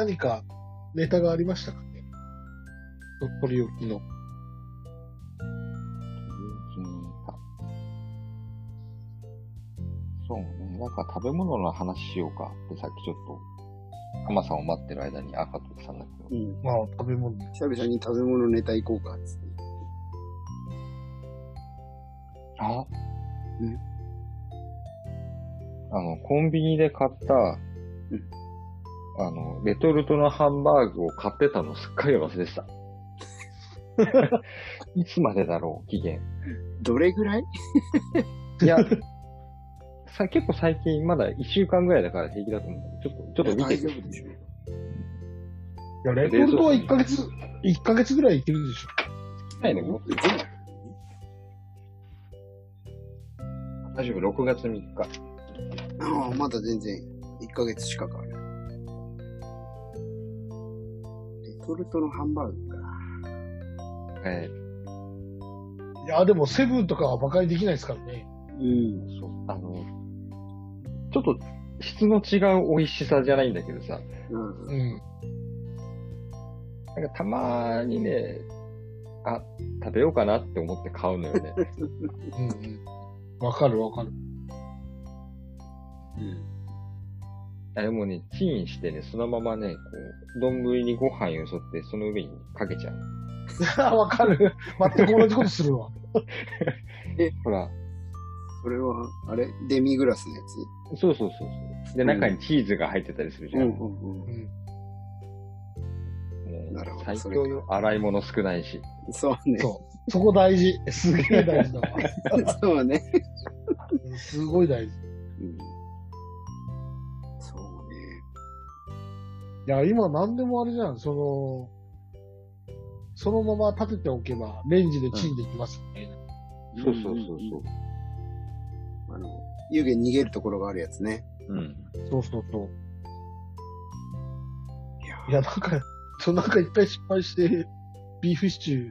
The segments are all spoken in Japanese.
何かネタがありましたかね？鳥取沖の。そうね。なんか食べ物の話しようかってさっきちょっと、浜さんを待ってる間に赤と言ってたんだけど。うん。まあ、食べ物。久々に食べ物ネタ行こうか、つって。あ？うんあの、コンビニで買った、うんあの、レトルトのハンバーグを買ってたのすっかり忘れてた。いつまでだろう、期限。どれぐらい？いや、さ、結構最近まだ1週間ぐらいだから平気だと思う。ちょっと、ちょっと見て大丈夫でしょ。いや、レトルトは1ヶ月、1ヶ月ぐらいいけるでしょ。ないね、もっと大丈夫、6月3日。ああ、まだ全然1ヶ月近くあトルトのハンバーグか。えいや、でもセブンとかは馬鹿にできないですからね。うん。ーそう、あの、ちょっと質の違う美味しさじゃないんだけどさ、うん。うん。なんかたまにね、あ、食べようかなって思って買うのよね。うんうん。わかるわかる。うん。あれもね、チンしてね、そのままね、こう、丼にご飯よそって、その上にかけちゃう。わかる。全く同じことするわ。ほら、それは、あれ？デミグラスのやそうそうそうそう。で、中にチーズが入ってたりするつじゃん。うん。もうなるほど最それか強よ。洗い物少ないし。そうね。そう。そこ大事。すげえ大事だわ。そうね。すごい大事。うん。や、今何でもあれじゃん。その、そのまま立てておけば、レンジでチンできますみたいな。そうそうそうそう。あの、湯気逃げるところがあるやつね。うん。そうそうそう。いやいや、なんか、そうなんか一回失敗して、ビーフシチュー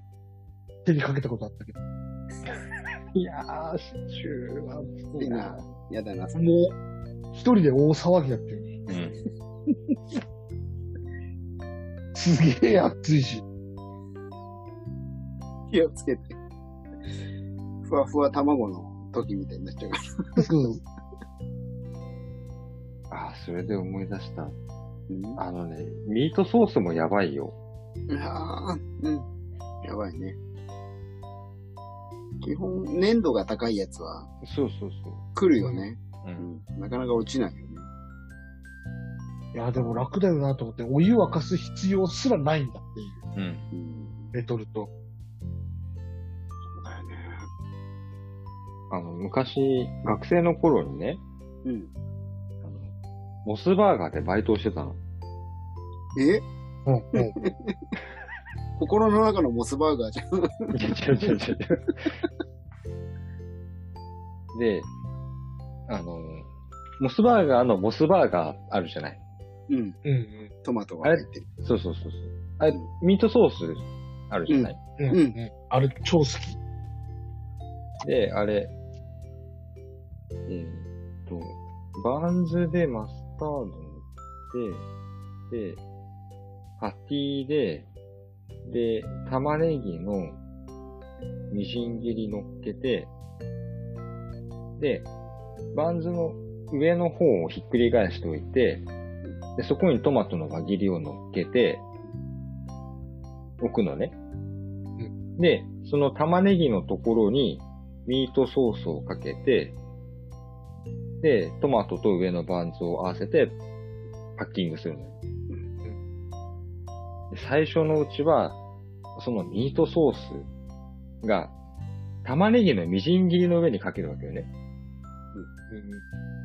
手にかけたことあったけど。いやー、シチューはいいな。やだな、それ。もう、一人で大騒ぎだったよね。うん。すげえ熱いし。気をつけて。ふわふわ卵の時みたいになっちゃうかうん。あー、それで思い出した。ら。あのね、ミートソースもやばいよ。ああ、うん。やばいね。基本、粘度が高いやつはそうそうそ来るよね。う。う。うんん。なかなか落ちないよね。いや、でも楽だよなと思って、お湯沸かす必要すらないんだっていう。うん。うん。レトルト。そうだよね。あの、昔、学生の頃にね、うん。あのモスバーガーでバイトをしてたの。え？うん、うん。心の中のモスバーガーじゃん。違う違う違う違う。で、あの、モスバーガーのモスバーガーあるじゃない？うん。うん、うん。トマトが入ってる。そうそうそうそう。あれ、ミートソースあるじゃない。うん、うんうん。あれ、超好き。で、あれ、えーっと、バンズでマスタード塗って、で、パティで、で、玉ねぎのみじん切り乗っけて、で、バンズの上の方をひっくり返しておいて、で、そこにトマトの輪切りを乗っけて、置くのね。で、その玉ねぎのところにミートソースをかけて、で、トマトと上のバンズを合わせてパッキングするのよ。で最初のうちは、そのミートソースが玉ねぎのみじん切りの上にかけるわけよね。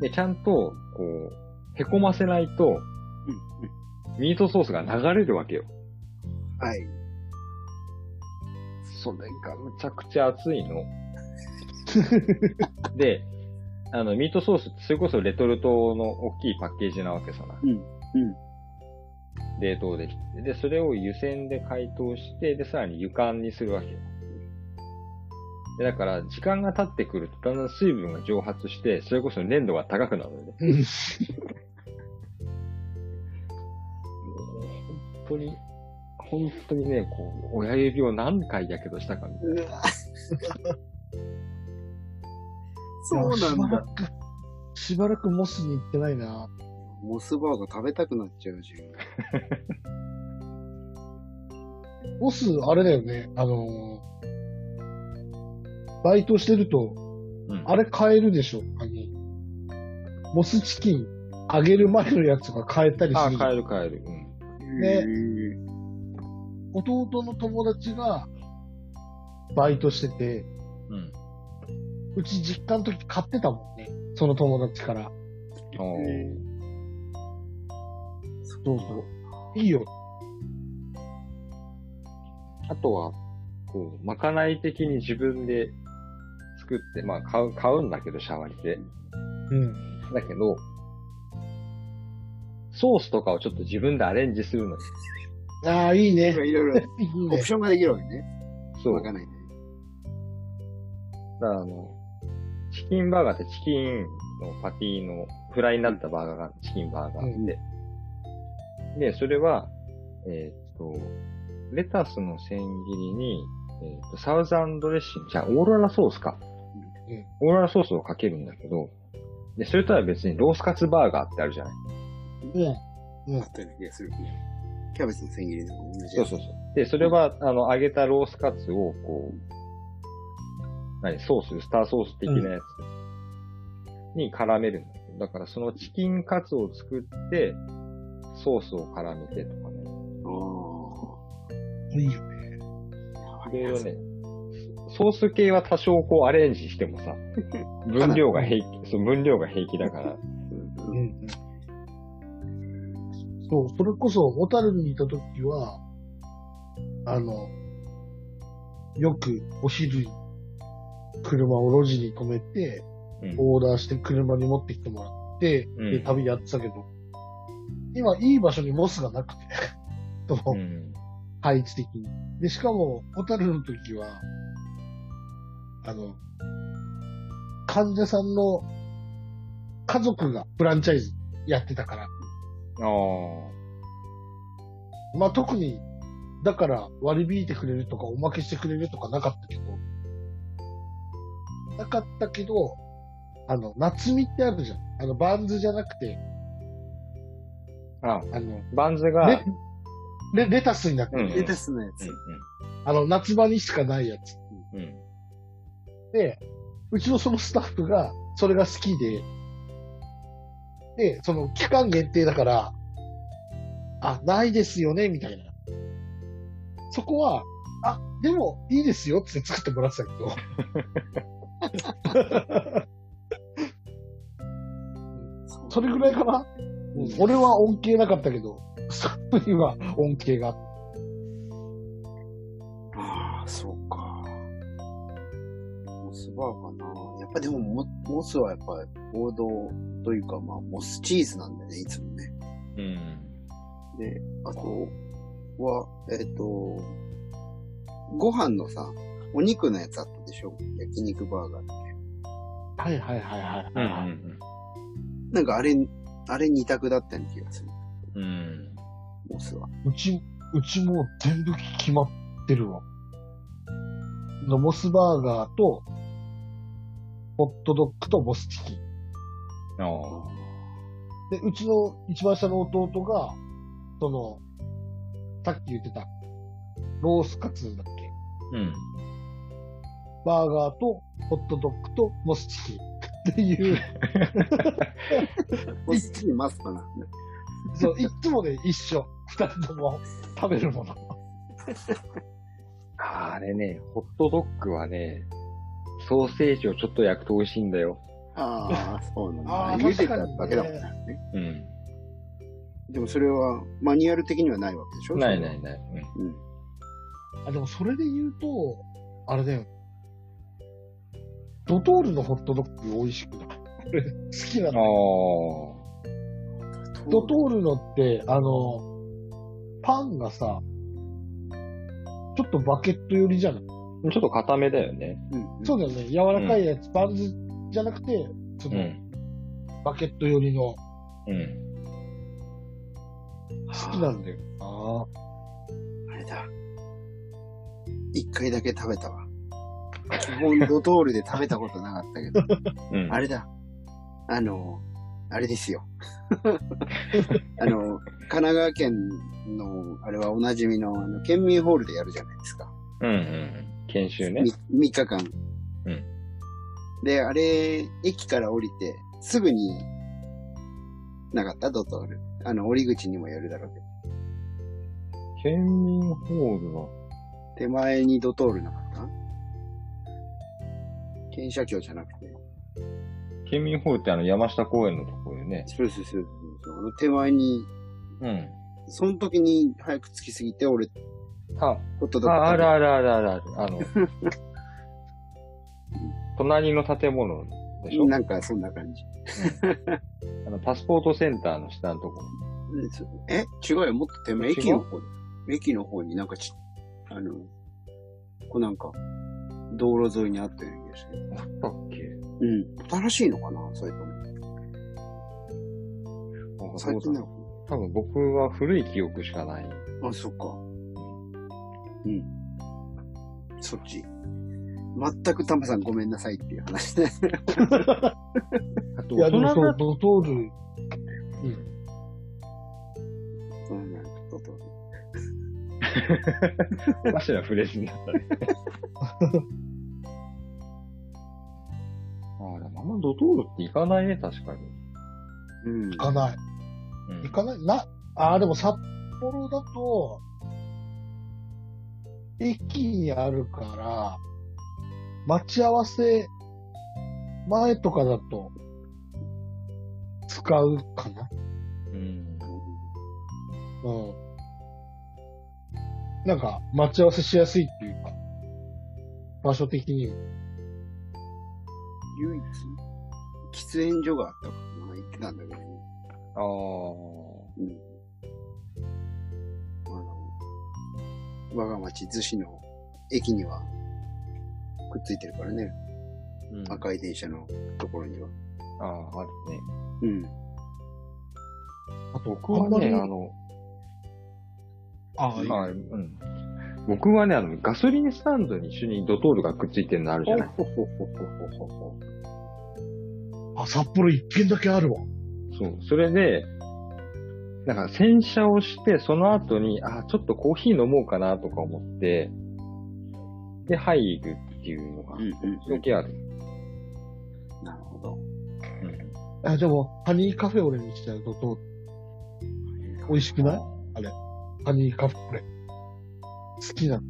で、ちゃんと、こう、へこませないと、うん。うん。ミートソースが流れるわけよ。はい。それがむちゃくちゃ熱いの。で、あの、ミートソースってそれこそレトルトの大きいパッケージなわけさな。うん。うん。冷凍できて。で、それを湯煎で解凍して、で、さらに湯煎にするわけよ。で、だから、時間が経ってくると、だんだん水分が蒸発して、それこそ粘度が高くなるのよね。当に、本当にね、こう、親指を何回やけどしたかみたいな。そうなんだ。しばらく、しばらくモスに行ってないな。モスバーガー食べたくなっちゃうじ モス、あれだよね。あのーバイトしてると、うんあれ買えるでしょあの、モスチキン、揚げる前のやつが買えたりあする。帰る帰る。うん。ゃん。ねへー弟の友達が、バイトしてて、うん。うち実家の時買ってたもんね。その友達から。そうそう。いいよ。あとは、こう、まかない的に自分で作って、まあ買う、買うんだけど、シャワリで。うん。だけど、ソースとかをちょっと自分でアレンジするのよ。ああ、いいね。いろいろ オプ。ションができるわけね。そう。わかんないね。だからあの、チキンバーガーってチキンのパティのフライになったバーガーが、チキンバーガーで、で、それは、えーっと、レタスの千切りに、えーっと、サウザンドレッシング、じゃあ、オーロラソースか。うんオーロラソースをかけるんだけど、で、それとは別にロースカツバーガーってあるじゃないうん。あったような気がする。キャベツの千切りの同じ。そうそうそう。で、それは、あの、揚げたロースカツを、こう、何、ソース、ウスターソース的なやつに絡めるんだけど、だからそのチキンカツを作って、ソースを絡めてとかね。あいいよね。あ。いろいろね、ソース系は多少こうアレンジしてもさ、分量が平気、そう、分量が平気だから、うんうん。そう、それこそ、小樽にいた時は、あの、よくお昼に車を路地に止めて、うん。オーダーして車に持ってきてもらって、うんで、旅やってたけど、今いい場所にモスがなくて、そのうん。配置的に。で、しかも、小樽の時は、あの、患者さんの家族がフランチャイズやってたから、ああ。まあ特に、だから割り引いてくれるとかおまけしてくれるとかなかったけど、なかったけど、あの、夏みってあるじゃん。あの、バンズじゃなくて、あ、あの、バンズが、レ、レレタスになってる、うんレタスのやつ。あの、夏場にしかないやつ。うん。うん。で、うちのそのスタッフが、それが好きで、で、その期間限定だから、あ、ないですよね、みたいな。そこは、あ、でもいいですよって作ってもらってたけど、それぐらいかな、うん俺は恩恵なかったけど、スタッフには恩恵があっスバーガーな。やっぱでもモ、モスはやっぱ王道というか、まあ、モスチーズなんだよね、いつもね。うん。で、あとは、えっ、と、ご飯のさ、お肉のやつあったでしょ？焼肉バーガーって。はいはいはいはい。うん。うん。なんかあれ、あれ二択だったような気がする。うん。モスは。うち、うちもう全部決まってるわ。のモスバーガーと、ホットドッグとモスチキン。ああ。で、うちの一番下の弟が、その、さっき言ってた、ロースカツだっけ？うん。バーガーと、ホットドッグとモスチキン。っていう、モスチキンマストなんだ。そう、いつもね、一緒。二人とも食べるもの。あれね、ホットドッグはね、ソーセージをちょっと焼くと美味しいんだよ。ああ、そうなんあーだ。茹でただけだもんね。うん。でもそれはマニュアル的にはないわけでしょ？ないないない。うん。うん。あ、でもそれで言うと、あれだよ。ドトールのホットドッグ美味しくない？俺好きなあの。あ。ドトールのって、あの、パンがさ、ちょっとバケット寄りじゃない？ちょっと固めだよね。そうだよね。柔らかいやつ、バンズじゃなくて、そうの、ん。バケット寄りの。うん。好きなんだよな。あれだ。一回だけ食べたわ。基本ドトールで食べたことなかったけど。うん。あれだ。あの、あれですよ。あの、神奈川県の、あれはおなじみの、あの、県民ホールでやるじゃないですか。うんうん。研修ね。3日間。うんで、あれ、駅から降りて、すぐに、なかった？ドトール。あの、降り口にもよるだろうけど。県民ホールは、手前にドトールなかった？県社協じゃなくて。県民ホールってあの山下公園のところよね。そうそうそうそう。あの手前に、うん。その時に早く着きすぎて、俺、あ、ホットドッグあ、あるあるあるあるある。あの、隣の建物でしょ？なんかそんな感じ。あの、パスポートセンターの下のところ。え違うよ、もっと手前、駅の方だ駅の方になんかち、あの、こうなんか、道路沿いにあったような気がする。あったっけ？うん。新しいのかな？それとも。あ最近なの多分僕は古い記憶しかない。あ、そっか。うん。そっち。全くタマさんごめんなさいっていう話で。あ といや、でもそう、大人だドトール、うん。うん、ドトールおかしなフレーズになったね。ああ、でもあんまドトールって行かないね、確かに。うん。行かない。うん行かないな、あー、でも札幌だと、駅にあるから、待ち合わせ前とかだと、使うかなうん。うん。なんか、待ち合わせしやすいっていうか、場所的にも。唯一、喫煙所があったからな、言ってたんだけどね。ああ。うん。我が町逗子の駅にはくっついてるからね。うん、赤い電車のところには。ああ、あるね。うん。あと、僕はね、あの、ああうん。僕はね、あの、ガソリンスタンドに一緒にドトールがくっついてるのあるじゃない？ほほほほほほ。あ、札幌一軒だけあるわ。そう。それで、なんか洗車をして、その後に、あ、ちょっとコーヒー飲もうかなとか思って、で、入るっていうのがうん、うんだけある。なるほど。うん。あ、でも、ハニーカフェオレにしちゃうと、と美味しくない？ハニーカフェオレ。好きなの。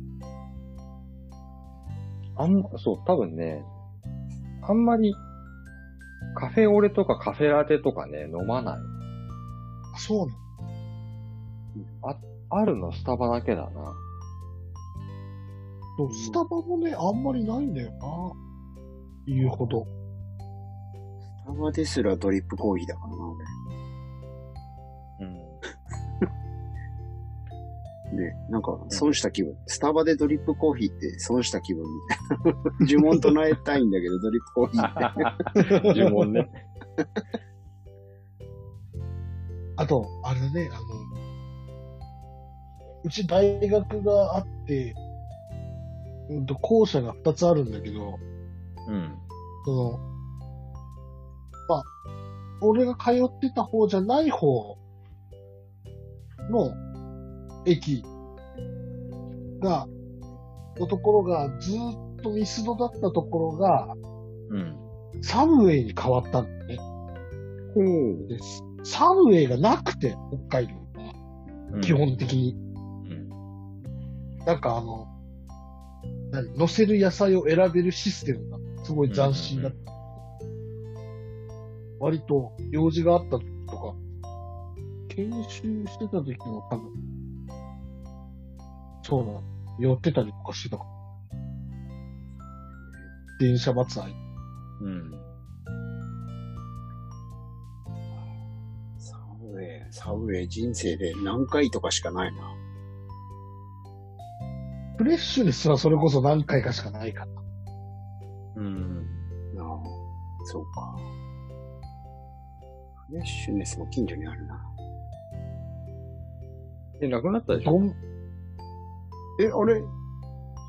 あんま、そう、多分ね、あんまり、カフェオレとかカフェラテとかね、飲まない。あ、そうなの？あるのスタバだけだな。そうスタバもね、あんまりないんだよな。言うほど。スタバですらドリップコーヒーだからな、うん。俺。ね、なんか、損した気分。スタバでドリップコーヒーって損した気分みたいな。呪文唱えたいんだけど、ドリップコーヒーって。呪文ね。あと、あれだね、あの、うち大学があって、うんと、校舎が2つあるんだけど、うん。その、まあ、俺が通ってた方じゃない方の駅が、のところがずーっとミスドだったところが、うん。サブウェイに変わったんだよね。ほう。です。サブウェイがなくて、北海道は。基本的に。うん。なんかあの、何乗せる野菜を選べるシステムがすごい斬新だった。割と用事があった時とか、研修してた時も多分、そうなの。寄ってたりとかしてたから。電車待つ間。うん。サブウェイ、サブウェイ人生で何回とかしかないな。フレッシュネスはそれこそ何回かしかないから。うん。なあ、そうか。フレッシュネスも近所にあるな。え、なくなったでしょ？え、あれ？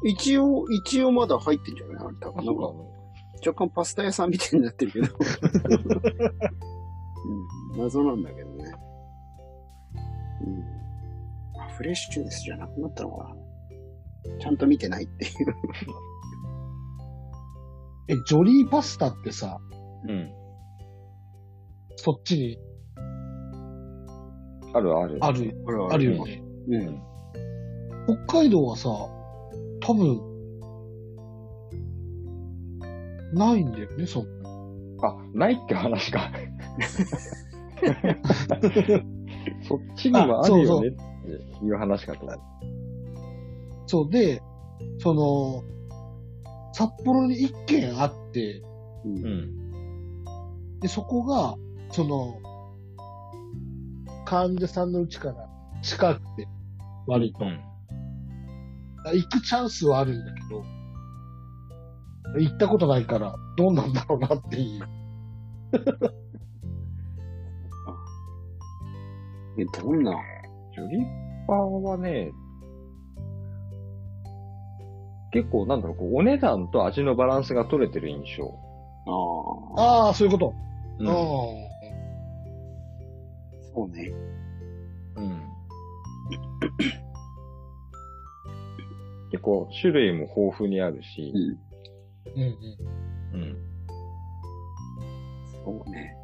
一応、一応まだ入ってんじゃない？あれ多あ、分。なんか、若干パスタ屋さんみたいになってるけど。うん、謎なんだけどね。うん。あ、フレッシュネスじゃなくなったのかな？ちゃんと見てないっていう。え、ジョリーパスタってさ、うん。そっちにあるある。ある、あるよね。うん。北海道はさ、多分、ないんだよね、そんな。あ、ないって話か。そっちにはあるよねっていう話かと思う。そうで、その、札幌に一軒あって、うんうん。で、そこが、その、患者さんの家から近くて、割と。うん。行くチャンスはあるんだけど、行ったことないから、どうなんだろうなっていう。え、どんな？ジョリパーはね、結構なんだろう、こうお値段と味のバランスが取れてる印象。ああ、ああ、そういうこと。うんああそうね。うん。結構種類も豊富にあるしう、ん。うんうん。うん。そうね。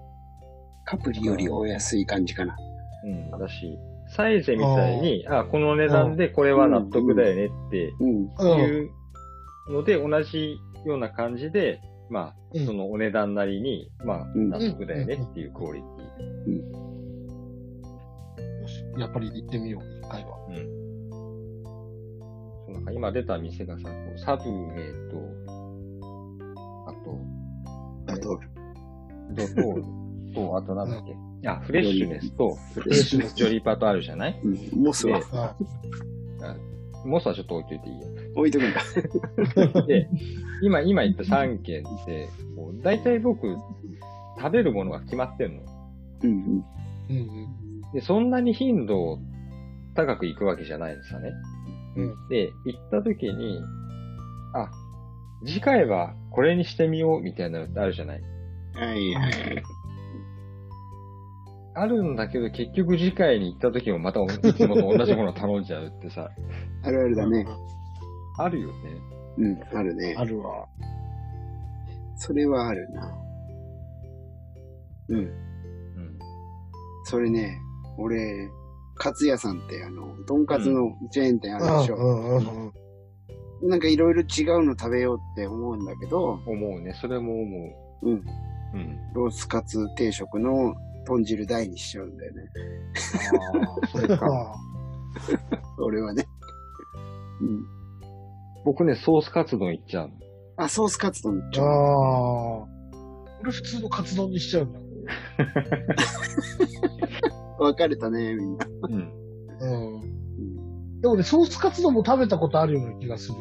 カプリよりお安い感じかな。うん。だし、サイゼみたいに、あこの値段でこれは納得だよねってうん。うん。いうので、同じような感じで、まあ、うん。そのお値段なりに、まあ、うん。納得だよねっていうクオリティ。よし。やっぱり行ってみよう、一回は。うん。そうなんか今出た店がさ、こうサブウェイと、あと、あと、ドトール。と、あとなんだっけ？あ、フレッシュネスと、フレッシュネスジョリーパートあるじゃない？うん。モスはであモスはちょっと置いといていいよ。置いとくんだ。で、今、今言った3件って、もう大体僕、食べるものが決まってんの。うんうんうん。で、そんなに頻度高く行くわけじゃないんですよね。うんで、行った時に、あ、次回はこれにしてみようみたいなのってあるじゃないうん。はいはい。あるんだけど結局次回に行った時もまたいつもと同じもの頼んじゃうってさ、あるあるだね。あるよね。うん、あるねあ。るわ。それはあるな。うん。うん。それね、俺、カツ屋さんって、あの、とんかつのチェーン店あるでしょ。うんうんうんなんかいろいろ違うの食べようって思うんだけど、思うね。それも思うん。う。うん。ロースカツ定食の豚汁大にしちゃうんだよね。ああ、それか。あ俺はね。うん。僕ね、ソースカツ丼行っちゃうの。あ、ソースカツ丼ちあょ。ー。俺普通のカツ丼にしちゃうんだ。分かれたね、みんな。うん。うん。うん。でもね、ソースカツ丼も食べたことあるような気がする。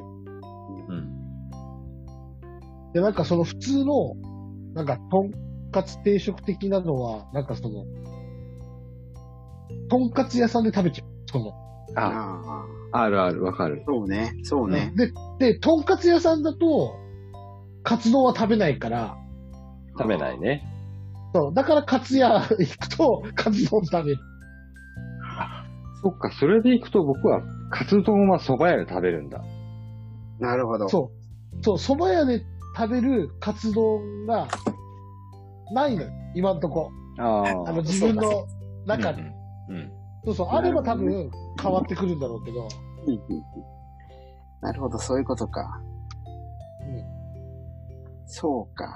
うん。で、なんかその普通の、なんか、とんかつ定食的なのは、なんかその、とんかつ屋さんで食べちゃう。その。あ、ああるある、わかるあ、。そうね、そうね。で、で、とんかつ屋さんだと、カツ丼は食べないから、食べないね。そう、だからカツ屋行くと、カツ丼食べる。そっか、それで行くと僕は、カツ丼は蕎麦屋で食べるんだ。なるほど。そう。そう、蕎麦屋で食べるカツ丼が、ないのよ、今んとこ。ああの、自分の中で。うん。うん。そうそう、あれば多分変わってくるんだろうけど。うんうんうんなるほど、そういうことか。うんそうか。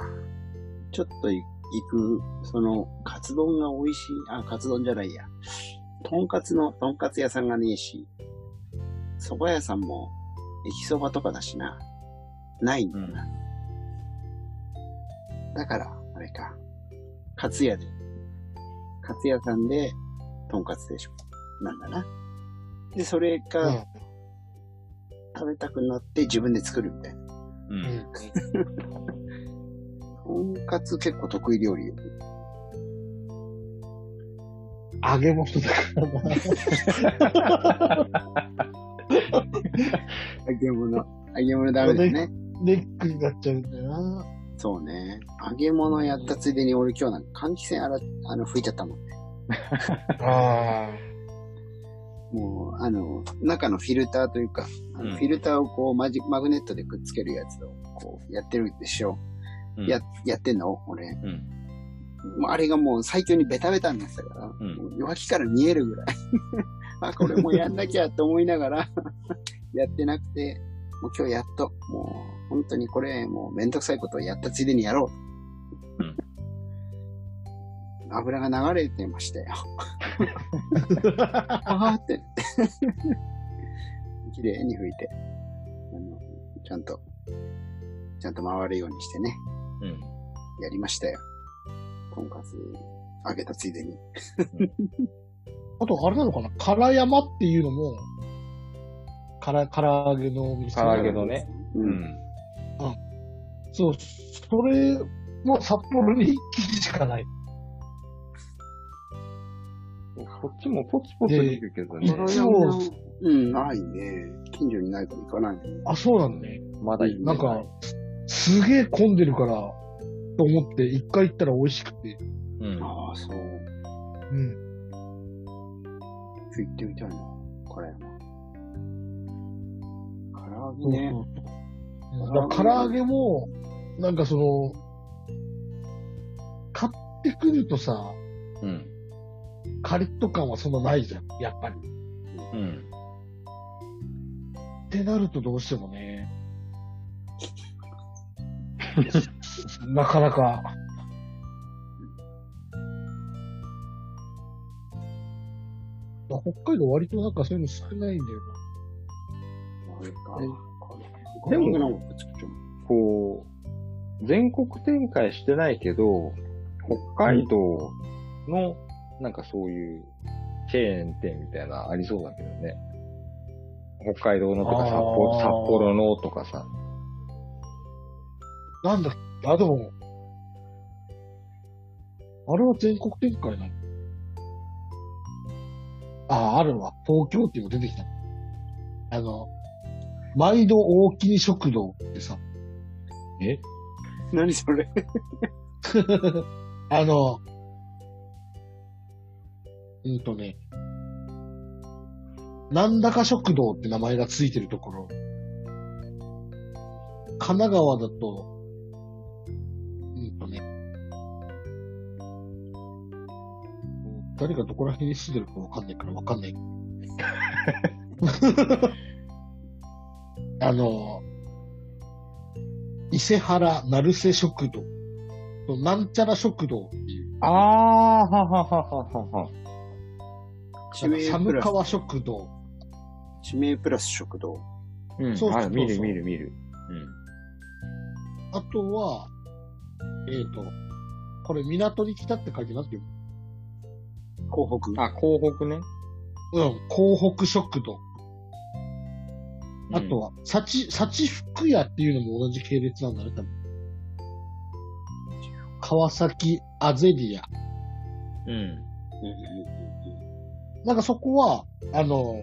ちょっとい行く、その、カツ丼が美味しい、あ、カツ丼じゃないや。とんかつの、とんかつ屋さんがねえし、蕎麦屋さんも、駅蕎麦とかだしな。ないんだな。だから、あれか。カツ屋で、カツ屋さんで、とんかつ定食なんだな。で、それが、うん。食べたくなって自分で作るみたいな。う。うんん。とんかつ結構得意料理よ。揚げ物だからな。揚げ物。揚げ物ダメですね。ネックになっちゃうんだよな。そうね。揚げ物やったついでに俺今日なんか換気扇洗っあの、拭いちゃったもんね。あもう、あの、中のフィルターというか、あのうんフィルターをこうマジマグネットでくっつけるやつをこうやってるでしょ。うんや、やってんの俺。うん。もうあれがもう最強にベタベタになってたから、んもう脇から見えるぐらい。あ、これもうやんなきゃって思いながら やってなくて、もう今日やっと、もう本当にこれもうめんどくさいことをやったついでにやろう。うん油が流れてましたよ。あーって。綺麗に拭いて、あの、ちゃんと、ちゃんと回るようにしてね、うん。やりましたよ。とんかつ揚げたついでに。あと、あれなのかな？唐山っていうのも、から、唐揚げのお店。唐揚げのね。う。うんん。そう、それも札幌に一機しかない。こっちもポツポツいるけどねで。唐揚げのうん、ないね。近所にないから行かないね。あ、そうなんだね。まだいなんか、すげえ混んでるから、と思って、一回行ったら美味しくて。うん。ああ、そう。うん。行ってみたいな。唐山。そう。そうそう。だから唐揚げも、なんかその、買ってくるとさ、うん。カリッと感はそんなないじゃん、やっぱり。うん。ってなるとどうしてもね。なかなか。まあ北海道割となんかそういうの少ないんだよあれかえ。でもこう、全国展開してないけど、北海道の、なんかそういう、チェーン店みたいなありそうだけどね。北海道のとか札幌、札幌のとかさ。な。なんだっけあ、でも、あれは全国展開なの？あ、あるわ。東京っていうの出てきた。あの、毎度大きに食堂ってさ、え？何それ？あの、うんとね、なんだか食堂って名前がついてるところ、神奈川だと、うんとね、誰がどこら辺に住んでるかわかんないからわかんない。あの、伊勢原成瀬食堂。なんちゃら食堂っていう。ああ、はははははは。地名プ寒ラス、川食堂。地名プラス食堂。うん。そうそうそ見る見る見る。あとは、えっ、と、これ港に来たって書いてなんていう港北？うん。あ、広北ね。のうん、港北食堂。あとは、は、幸、幸福屋っていうのも同じ系列なんだね、多分。川崎アゼリア。うん。うんうんなんかそこは、あの、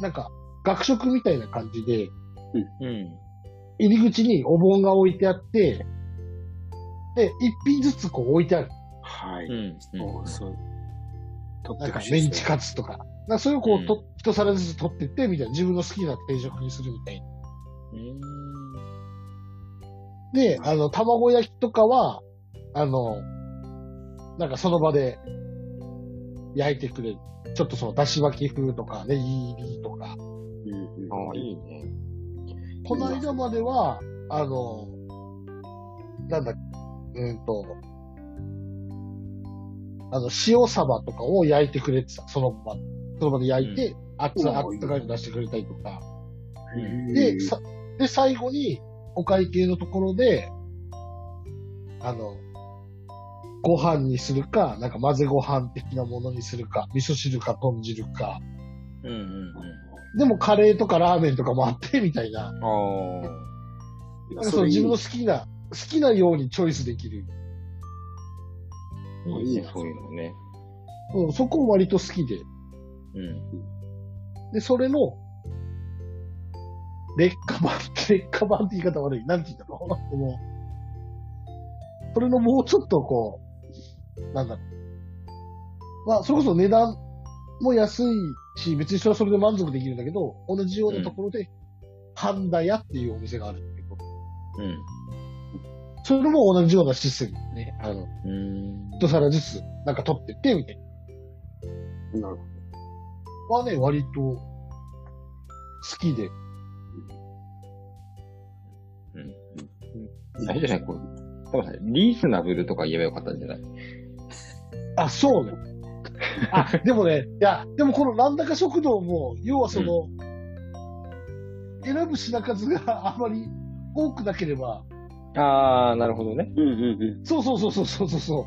なんか、学食みたいな感じで、うん。入り口にお盆が置いてあって、で、一品ずつこう置いてある。はい。うん。そう、そう。取なんかメンチカツとか。だそれをこう、うんと一皿ずつ取ってって、みたいな。自分の好きな定食にするみたいな。うん。で、あの、卵焼きとかは、あの、なんかその場で焼いてくれる。ちょっとその、だし巻き風とか、ネギ入りとか。うんうんああ、いいね。この間までは、あの、なんだ、うんと、あの、塩サバとかを焼いてくれてた。その場、その場で焼いて、熱々、うんあったかいの出してくれたりとか。うんで、さ、で、最後に、お会計のところで、あの、ご飯にするか、なんか混ぜご飯的なものにするか、味噌汁か豚汁か。うんうんうん。でもカレーとかラーメンとかもあって、みたいな。ああ。なんかその自分の好きな、好きなようにチョイスできる。いいね、そういうのね。うん、そこ割と好きで。うん。で、それの、劣化版、劣化版って言い方悪い。なんて言ったの？でも、それのもうちょっとこう、なんだろう。まあ、それこそ値段も安いし、別にそれはそれで満足できるんだけど、同じようなところで、ハンダ屋っていうお店があるんだけど、うん。それも同じようなシステムでね、あの、うん。一皿ずつなんか取ってって、みたいなるほな。はね、割と好きで。あれじゃない、こう。多分さリーズナブルとか言えばよかったんじゃない？あ、そうね。あ、でもね、いや、でもこのなんだか食堂も、要はその、選ぶ品数が あまり多くなければ、あー、なるほどね。ど。うんうんうん。そうそうそうそうそうそう。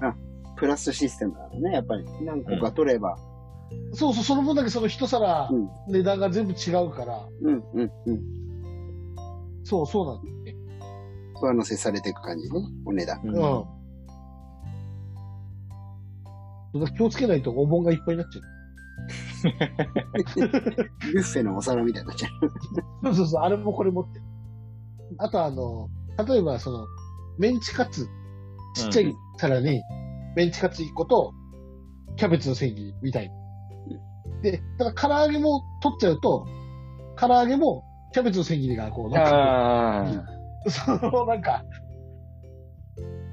プラスシステムなのね、やっぱり。何個か取れば。そうそう、その分だけその一皿うん値段が全部違うから、うんうんうん。そうそうなんだよね。上乗せされていく感じね、お値段。ううん。だから気をつけないとお盆がいっぱいになっちゃ ビュッフェのお皿みたいになっちゃう。う。そうそうそう、あれもこれもって。あとあの、例えばその、メンチカツ、ちっちゃい皿に、メンチカツ1個と、キャベツの千切りみたいな。で、ただ唐揚げも取っちゃうと、唐揚げもキャベツの千切りがこう、なんかう、そのなんか、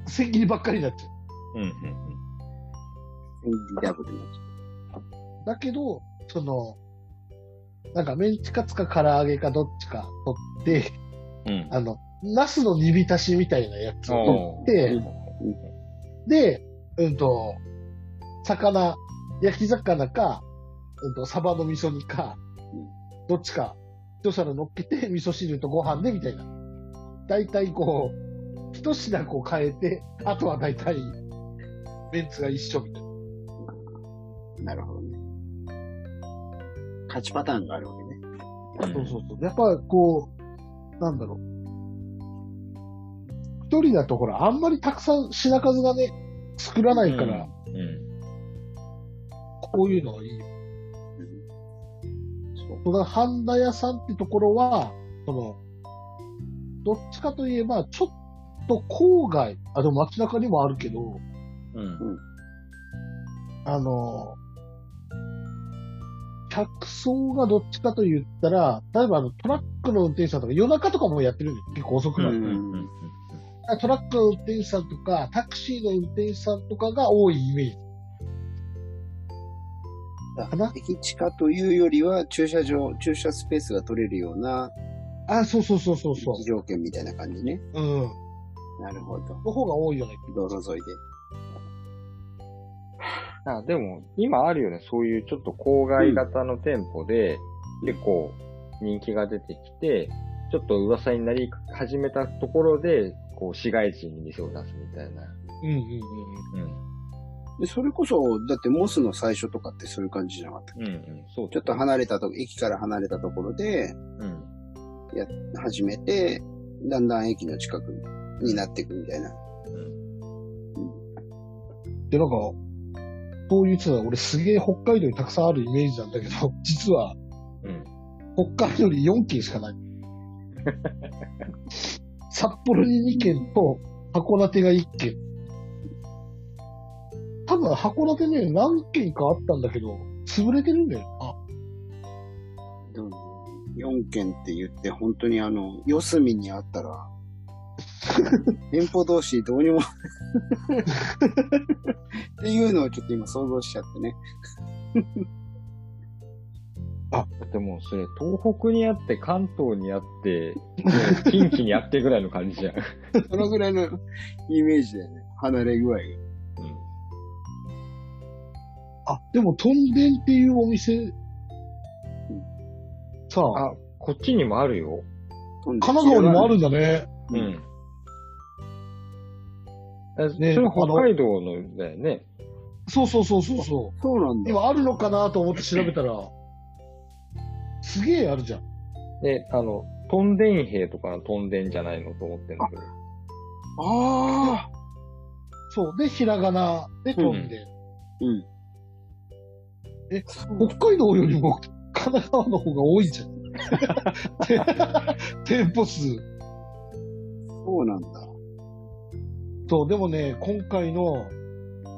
千切りばっかりになっちゃう。うんうんダブルになっちだけど、その、なんかメンチカツか唐揚げかどっちか取って、うん。うん。あの、ナスの煮浸しみたいなやつを取って、で、うんと、魚、焼き魚か、うんと、サバの味噌煮か、どっちか、一皿乗っけて、味噌汁とご飯で、みたいな。だいたいこう、一品こう変えて、あとはだいたい、メンツが一緒みたいな。なるほどね。勝ちパターンがあるわけね。そうそうそう。やっぱこう、なんだろう。一人だとほら、あんまりたくさん品数がね、作らないから、うん。こういうのがいいよ。そうだから、半田屋さんってところは、その、どっちかといえば、ちょっと郊外、あ、でも街中にもあるけど、うん。あの、客層がどっちかと言ったら、例えばあのトラックの運転手さんとか夜中とかもやってるんです結構遅くなる。うんうん。うん。トラックの運転手さんとか、タクシーの運転手さんとかが多いイメージ。かな駅地下というよりは、駐車場、駐車スペースが取れるような、あ、そうそうそうそうそ駅条件みたいな感じね。う。うん。なるほど。の方が多いよね。道路沿いで。あ、でも、今あるよね。そういうちょっと郊外型の店舗で、結構人気が出てきて、ちょっと噂になり始めたところで、こう、市街地に店を出すみたいな。うんうんうん。うん。でそれこそ、だってモスの最初とかってそういう感じじゃなかったっうんうん。そうけちょっと離れたとこ、駅から離れたところでうん。始めて、だんだん駅の近くになっていくみたいな。で、なんか、そういうつは俺すげえ北海道にたくさんあるイメージなんだけど、実はうん。北海道に4軒しかない。札幌に2軒と函館が1軒。多分函館ね、何軒かあったんだけど、潰れてるんだよ。あ、でも4軒って言って、本当にあの、四隅にあったら、店舗同士どうにもっていうのをちょっと今想像しちゃってね。だってもうそれ、東北にあって、関東にあって、近畿にあってぐらいの感じじゃん。そのぐらいのイメージだよね。離れ具合が。あ、でも、トンデンっていうお店、さあ、あ、こっちにもあるよ。神奈川にもあるんだね。う。うんえねそれ北海道のだよね。そうそうそうそうそう。そうなんだ。今あるのかなと思って調べたら、すげえあるじゃん。で、あの、トンデン兵とかのトンデンじゃないのと思ってんだけど。ああそう。で、ひらがなで飛んで。うん。え、北海道よりも神奈川の方が多いじゃん。店舗数。そうなんだ。そう、でもね、今回の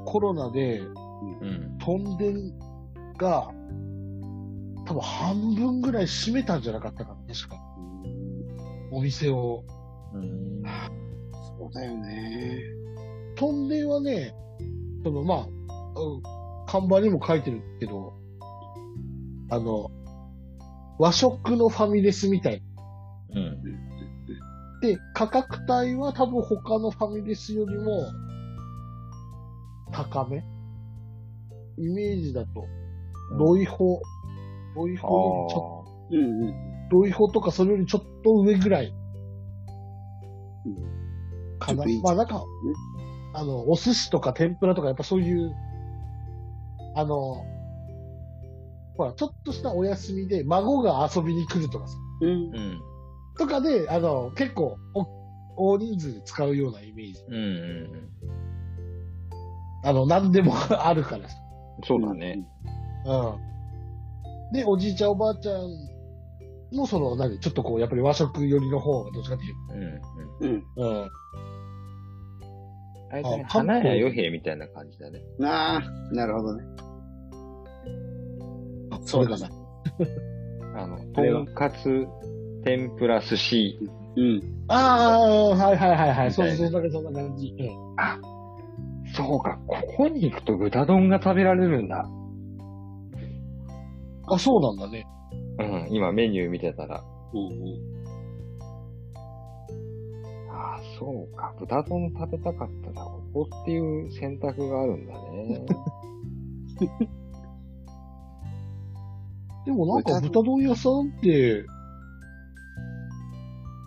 コロナでうん。飛んでが、多分半分ぐらい閉めたんじゃなかったかな、確か。お店を。うん。そうだよね。飛んではね、その、まあ、うん看板にも書いてるけど、あの、和食のファミレスみたい。うん。で、価格帯は多分他のファミレスよりも高め？イメージだと、ロイホ、ロイあホよりちょっー。うんうん。と、ロイホとかそれよりちょっと上ぐらい。うんかないい。まあなんか、あの、お寿司とか天ぷらとかやっぱそういう、あの、ほら、ちょっとしたお休みで孫が遊びに来るとかさ、うん。うん。とかで、あの、結構お、大人数で使うようなイメージ。うんうん。あの、何でも あるからさ。そうだね。うん。で、おじいちゃんおばあちゃんもその、何、ちょっとこう、やっぱり和食寄りの方がどっちかっていう。うん。うん。うん。うん。あれだね、花屋与兵みたいな感じだね。ああ、なるほどね。それがな。あの、とんかつ、天ぷら、寿司。うん。ああ、はいはいはいはい。そうそう、そんなそんな感じ。うん。そうか、ここに行くと豚丼が食べられるんだ。あ、そうなんだね。うん、今メニュー見てたら。うんうん。ああ、そうか、豚丼食べたかったら、ここっていう選択があるんだね。でもなんか豚丼屋さんって、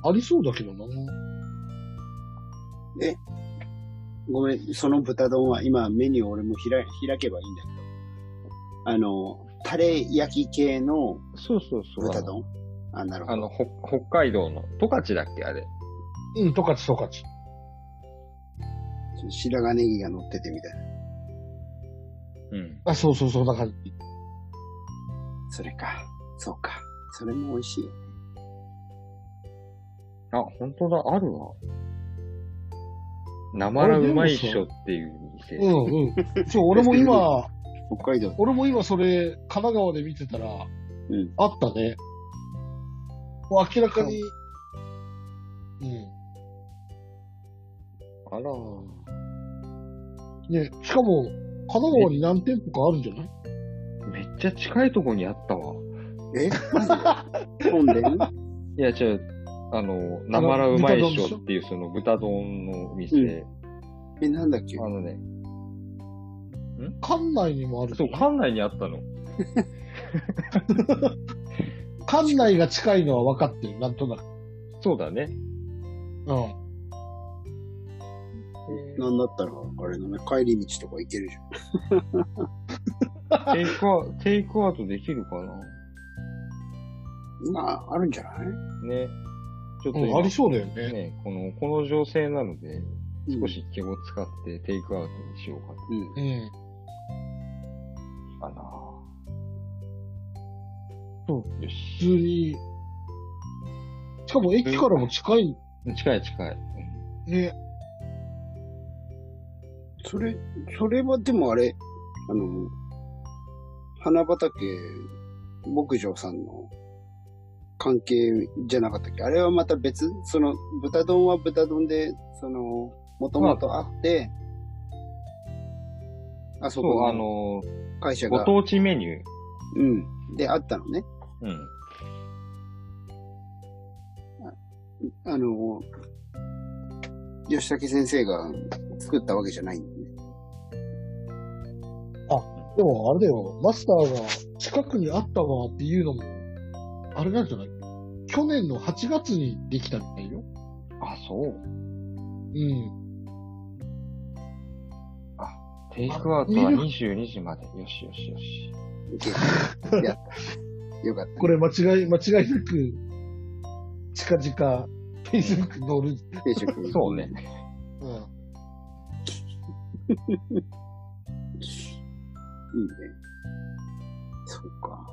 ありそうだけどな。ごめん、その豚丼は今メニュー俺も開開けばいいんだけど。あの、タレ焼き系のそうそうそう。豚丼？あ、なるほど。あの、ほ北海道の、十勝だっけあれ？うん、十勝十勝。白髪ネギが乗っててみたいな。うん。あ、そうそう、そんな感じ。それか。そうか。それも美味しいよ。あ、本当だ、あるわ。なまらうまいっしょっていう店。うんうん。そう、俺も今、北海道。俺も今それ、神奈川で見てたら、うん。あったね。もう明らかに、うん。あらね、しかも、神奈川に何店舗かあるんじゃない？めっちゃ近いとこにあったわ。えマジで？混んでるいや、違う、あの、なまらうまいっしょっていうその豚丼の店。うんえ、なんだっけ？あのね、館内にもある。そう、館内にあったの。館内が近いのは分かってる、なんとなく。そうだね。うん。なんだったら、あれだね、帰り道とか行けるじゃん。テイクアウト、テイクアウトできるかな？まあ、あるんじゃない？ね。ちょっとうん、今、ありそうだよね。ね、この、この情勢なので、うん少し気を使ってテイクアウトにしようかうん。うん。な。かなそうよ普通に、しかも駅からも近いし。近い近い。ね。それ、それはでもあれ、あの、花畑牧場さんの関係じゃなかったっけ？あれはまた別？その、豚丼は豚丼で、その、もともとあって、あそそう、こあの会社が、当地メニュー。うん。で、あったのね。うん。あの、吉武先生が作ったわけじゃないん。でも、あれだよ、マスターが近くにあったわっていうのも、あれなんじゃない？去年の8月にできたみたいよ。あ、そう。うん。テイクアウトは22時まで。よしよしよし。やった。よかった。これ間違い、間違いなく、近々、Facebook に載る。定食。そうね。うん。いいね。そうか。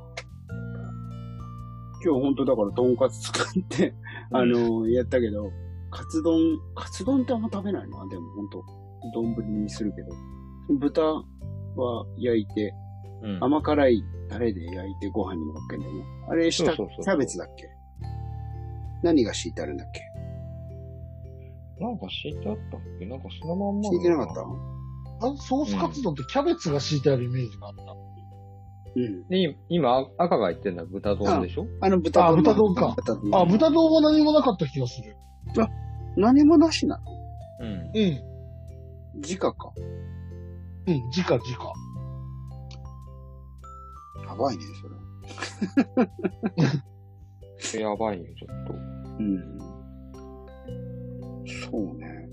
今日本当だからとんかつ使って、あの、やったけど、カツ丼、カツ丼ってあんま食べないな、でも本当丼にするけど。豚は焼いて、うん。甘辛いタレで焼いてご飯に乗っけんだよね。あれ下、キャベツだっけ？何が敷いてあるんだっけ？なんか敷いてあったっけ？なんかそのまんま。敷いてなかった？あのソースカツ丼ってキャベツが敷いてあるイメージがあった。うん。で、今、赤が言ってるのは豚丼でしょ？あの豚丼。あ豚丼か豚丼あ、豚丼は何もなかった気がする。何もなしなの？うん。うん。直か。うん、直直。やばいね、それ。やばいよ、ちょっと。うん。そうね。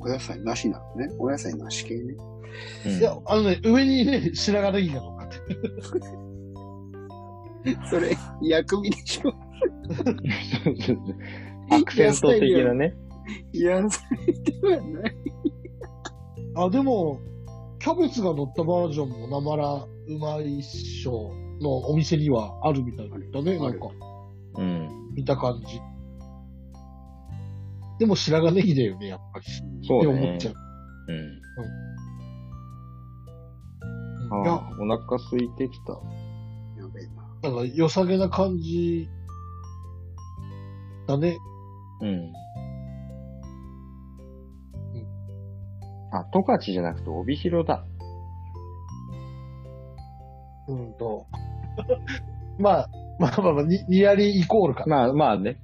お野菜なしなのね。お野菜なし系ね。うんいや、あのね、上にね、白髪ネギが乗っかって。それ、薬味でしょ アクセント的なね。野菜ではない。あ、でも、キャベツが乗ったバージョンも生らうまいっしょのお店にはあるみたいだね、あるなんか、うん。見た感じ。でも白髪ネギだよね、やっぱり。ってそうだね思っちゃう。。うん。うんあいや、あ、お腹空いてきた。やべえな。なんか良さげな感じだね。うん。あ、十勝じゃなくて帯広だ。うんと。まあ、まあまあまあ、にニアリーイコールかな。まあまあね。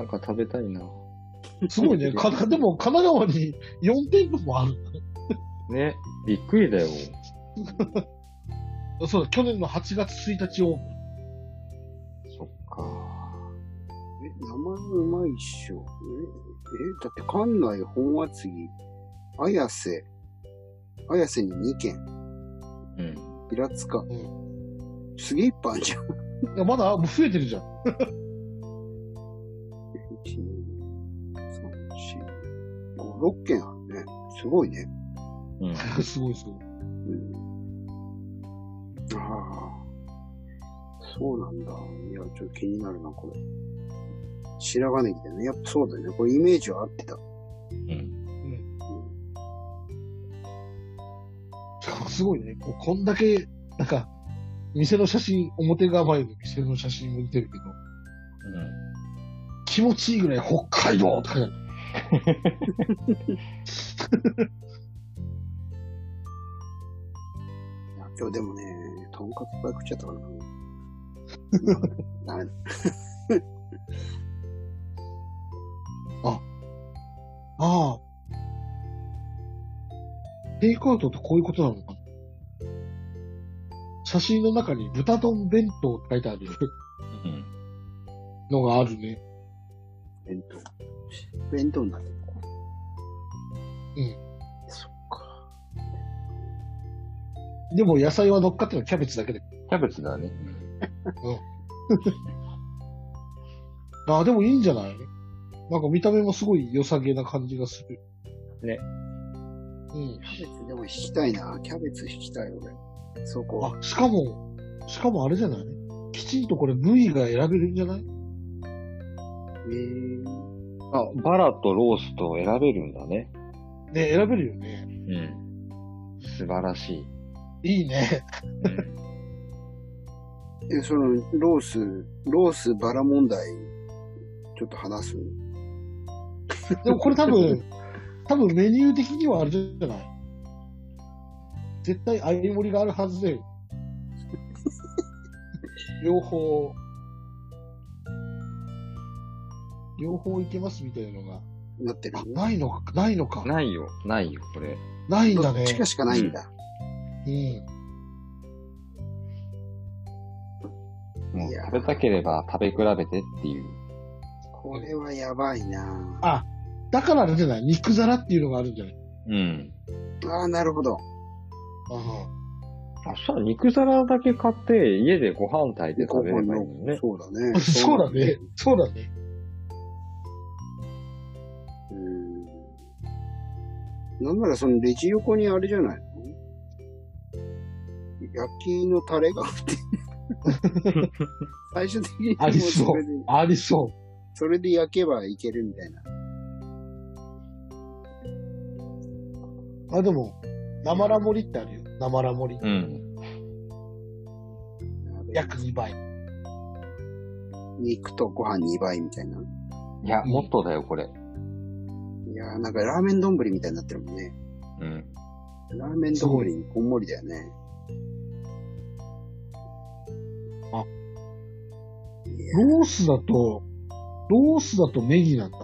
なんか食べたいな。すごいね。かでも、神奈川に4店舗もあるんだね。ね、びっくりだよ。そうだ、去年の8月1日を、そっか。え、名前うまいっしょ。え、え、だって館内本厚木、綾瀬、綾瀬に2軒、うん。平塚。んすげえいっぱいあるじゃん。いやまだもう増えてるじゃん。6軒あるね。すごいね。うん。すごいすごい。うん。ああ。そうなんだ。いや、ちょっと気になるな、これ。白髪ネギだよね。やっぱそうだよね。これイメージは合ってた。うん。すごいね。こうこんだけ、なんか、店の写真、表側前の店の写真も出てるけど、気持ちいいぐらい北海道って書いてある。いや今日でもね、とんかついっぱい食っちゃったからな。ダメだ。ああ。テイクアウトってこういうことなのかな写真の中に豚丼弁当って書いてあるうん。のがあるね。弁当。弁当になってるのか。うん。そっか。でも野菜は乗っかってるのキャベツだけで。キャベツだね。ああ、でもいいんじゃない？なんか見た目もすごい良さげな感じがする。ね。うん。キャベツでも引きたいな。キャベツ引きたい、俺。そこ。あ、しかも、しかもあれじゃない？きちんとこれ部位が選べるんじゃない？えー、あ、バラとロースと選べるんだね。ね、選べるよね。うん。素晴らしい。いいね。え、その、ロース、ロースバラ問題、ちょっと話す？でもこれ多分、多分メニュー的にはあれじゃない？絶対相盛りがあるはずだよ。両方、両方いけますみたいなのが。なってるあ、ないのか、ないのか。ないよ、ないよ、これ。ないんだねどっち。かしかないんだ。うん。もういや食べたければ食べ比べてっていう。これはやばいなあ、だからあれじゃない？肉皿っていうのがあるんじゃない？うん。ああ、なるほど。あ、したら肉皿だけ買って、家でご飯炊いて食べればいいのね。そうだね。そうだね。そうだね。なんならそのレジ横にあれじゃないの？焼きのタレが売ってる最終的にもありそうそれで、ありそそれで焼けばいけるみたいな。う。あ、でも、生ラ盛りってあるよ。生ラ盛り。うん。約2倍。肉とご飯2倍みたいな。いや、もっとだよ、これ。いやーなんかラーメン丼みたいになってるもんね。うん。ラーメン丼にこんもりだよね。あ。ロースだと、ロースだとネギなんだ。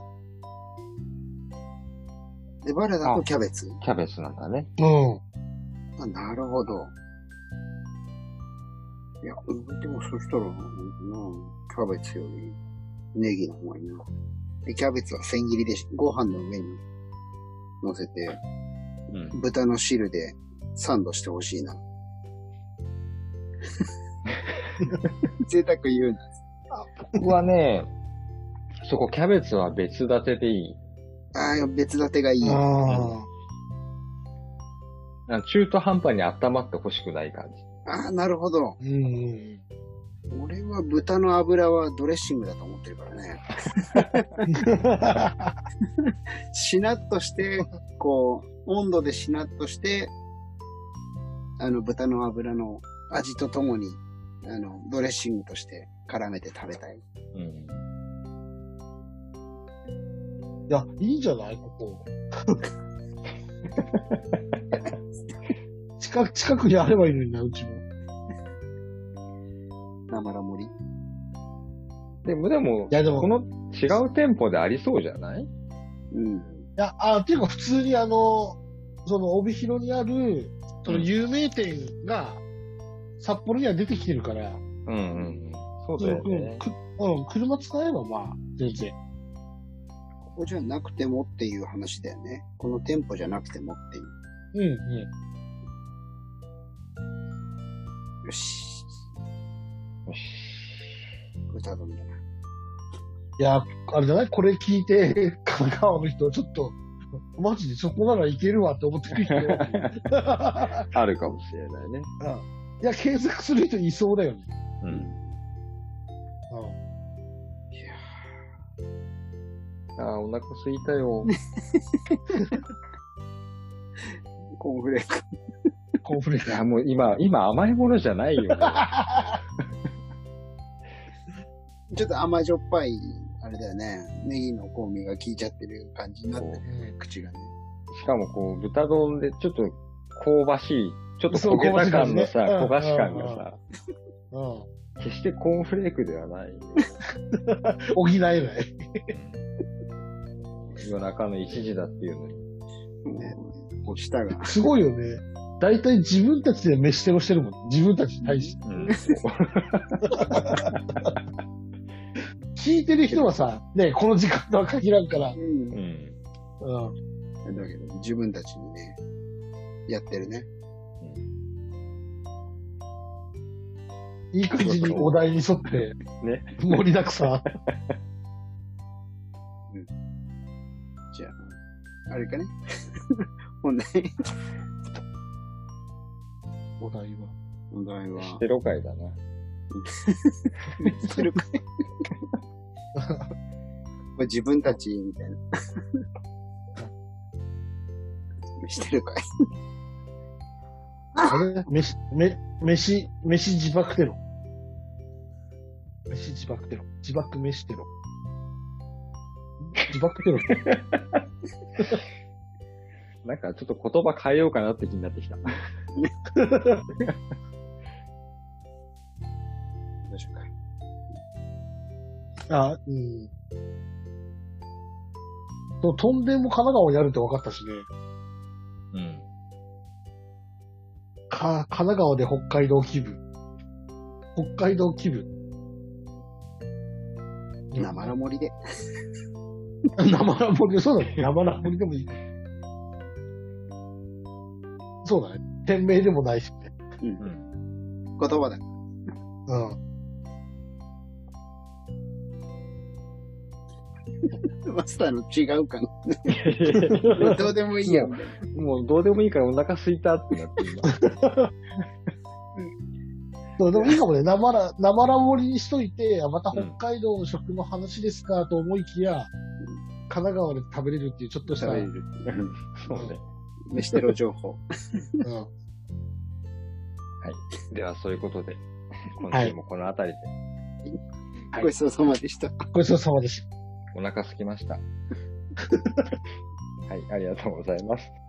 で、バラだとキャベツ。キャベツなんだね。うん。あ、なるほど。いや、うんでもそしたら、うんキャベツよりネギの方がいいな。で、キャベツは千切りでご飯の上に乗せて、うん。豚の汁でサンドしてほしいな。贅沢言うな。僕はね、そこキャベツは別立てでいい。ああ、別立てがいい。あなんか中途半端に温まってほしくない感じ。ああ、なるほど。あ。うん。俺は豚の油はドレッシングだと思ってるからね。しなっとして、こう、温度でしなっとして、あの、豚の油の味とともに、あの、ドレッシングとして絡めて食べたい。うん。いや、いいんじゃない？ここ。近く、近くにあればいいのにな、うちも。生ラ盛り。でも、でもい、や、でも、この違う店舗でありそうじゃない？うん。いや、あ、っていうか普通にあの、その帯広にある、その有名店が、札幌には出てきてるから、うんうんうん。そうだようんね。くうん、車使えばまあ、全然。ここじゃなくてもっていう話だよね。この店舗じゃなくてもっていう。うん、うん。よし。よし豚丼だな。いや、あれじゃない？これ聞いて、神奈川の人、ちょっと、マジでそこならいけるわって思ってる人。あるかもしれないね。いや、検索する人いそうだよね。うん。うん。いやああ、お腹すいたよ。ー コーンフレーク。コーンフレーク。いや、もう今、今甘いものじゃないよ、ね。ちょっと甘じょっぱい、あれだよね。ネギの香味が効いちゃってる感じになってるね、口がね。しかもこう、豚丼でちょっと香ばしい、ちょっとそう焦げた感のさ、香焦がばしい感がさ、うん。決してコーンフレークではないよ。補えない。夜中の1時だっていうのに。ねこう舌が。すごいよね。大体自分たちで飯テロしてるもん。自分たちに対して。うん。聞いてる人はさ、ね、この時間とは限らんから。うんう。ん。うん。だけど、自分たちにね、やってるね。いい感じにお題に沿って、ね。盛りだくさん。じゃあ、あれかね。本題、お題は。本題は、テロ会だな。してる まあ自分たち、みたいな。してるかいあれ？飯、め、飯、飯自爆テロ。飯自爆テロ。自爆飯テロ。自爆テロって。なんかちょっと言葉変えようかなって気になってきた。どうしようか。あ、うん。と、とんでも神奈川にあるって分かったしね。うん。か、神奈川で北海道気分。北海道気分。生の森で。生ラ盛り、そうだね。生ラ盛りでもいい。そうだね。店名でもないしね。うんうん。言葉だ。うん。マスターの違う感。どうでもいいや。もうどうでもいいからお腹空いたってなって今。そうでもいいかもね、生ら、生ラ盛りにしといて、あまた北海道の食の話ですかと思いきや、神奈川で食べれるっていうちょっとした、うん。喋れる。そうね。飯テロ情報。では、そういうことで、今週もこの辺りで、はいごちそうさまでした。ごちそうさまでした。お腹空きました。はい、ありがとうございます。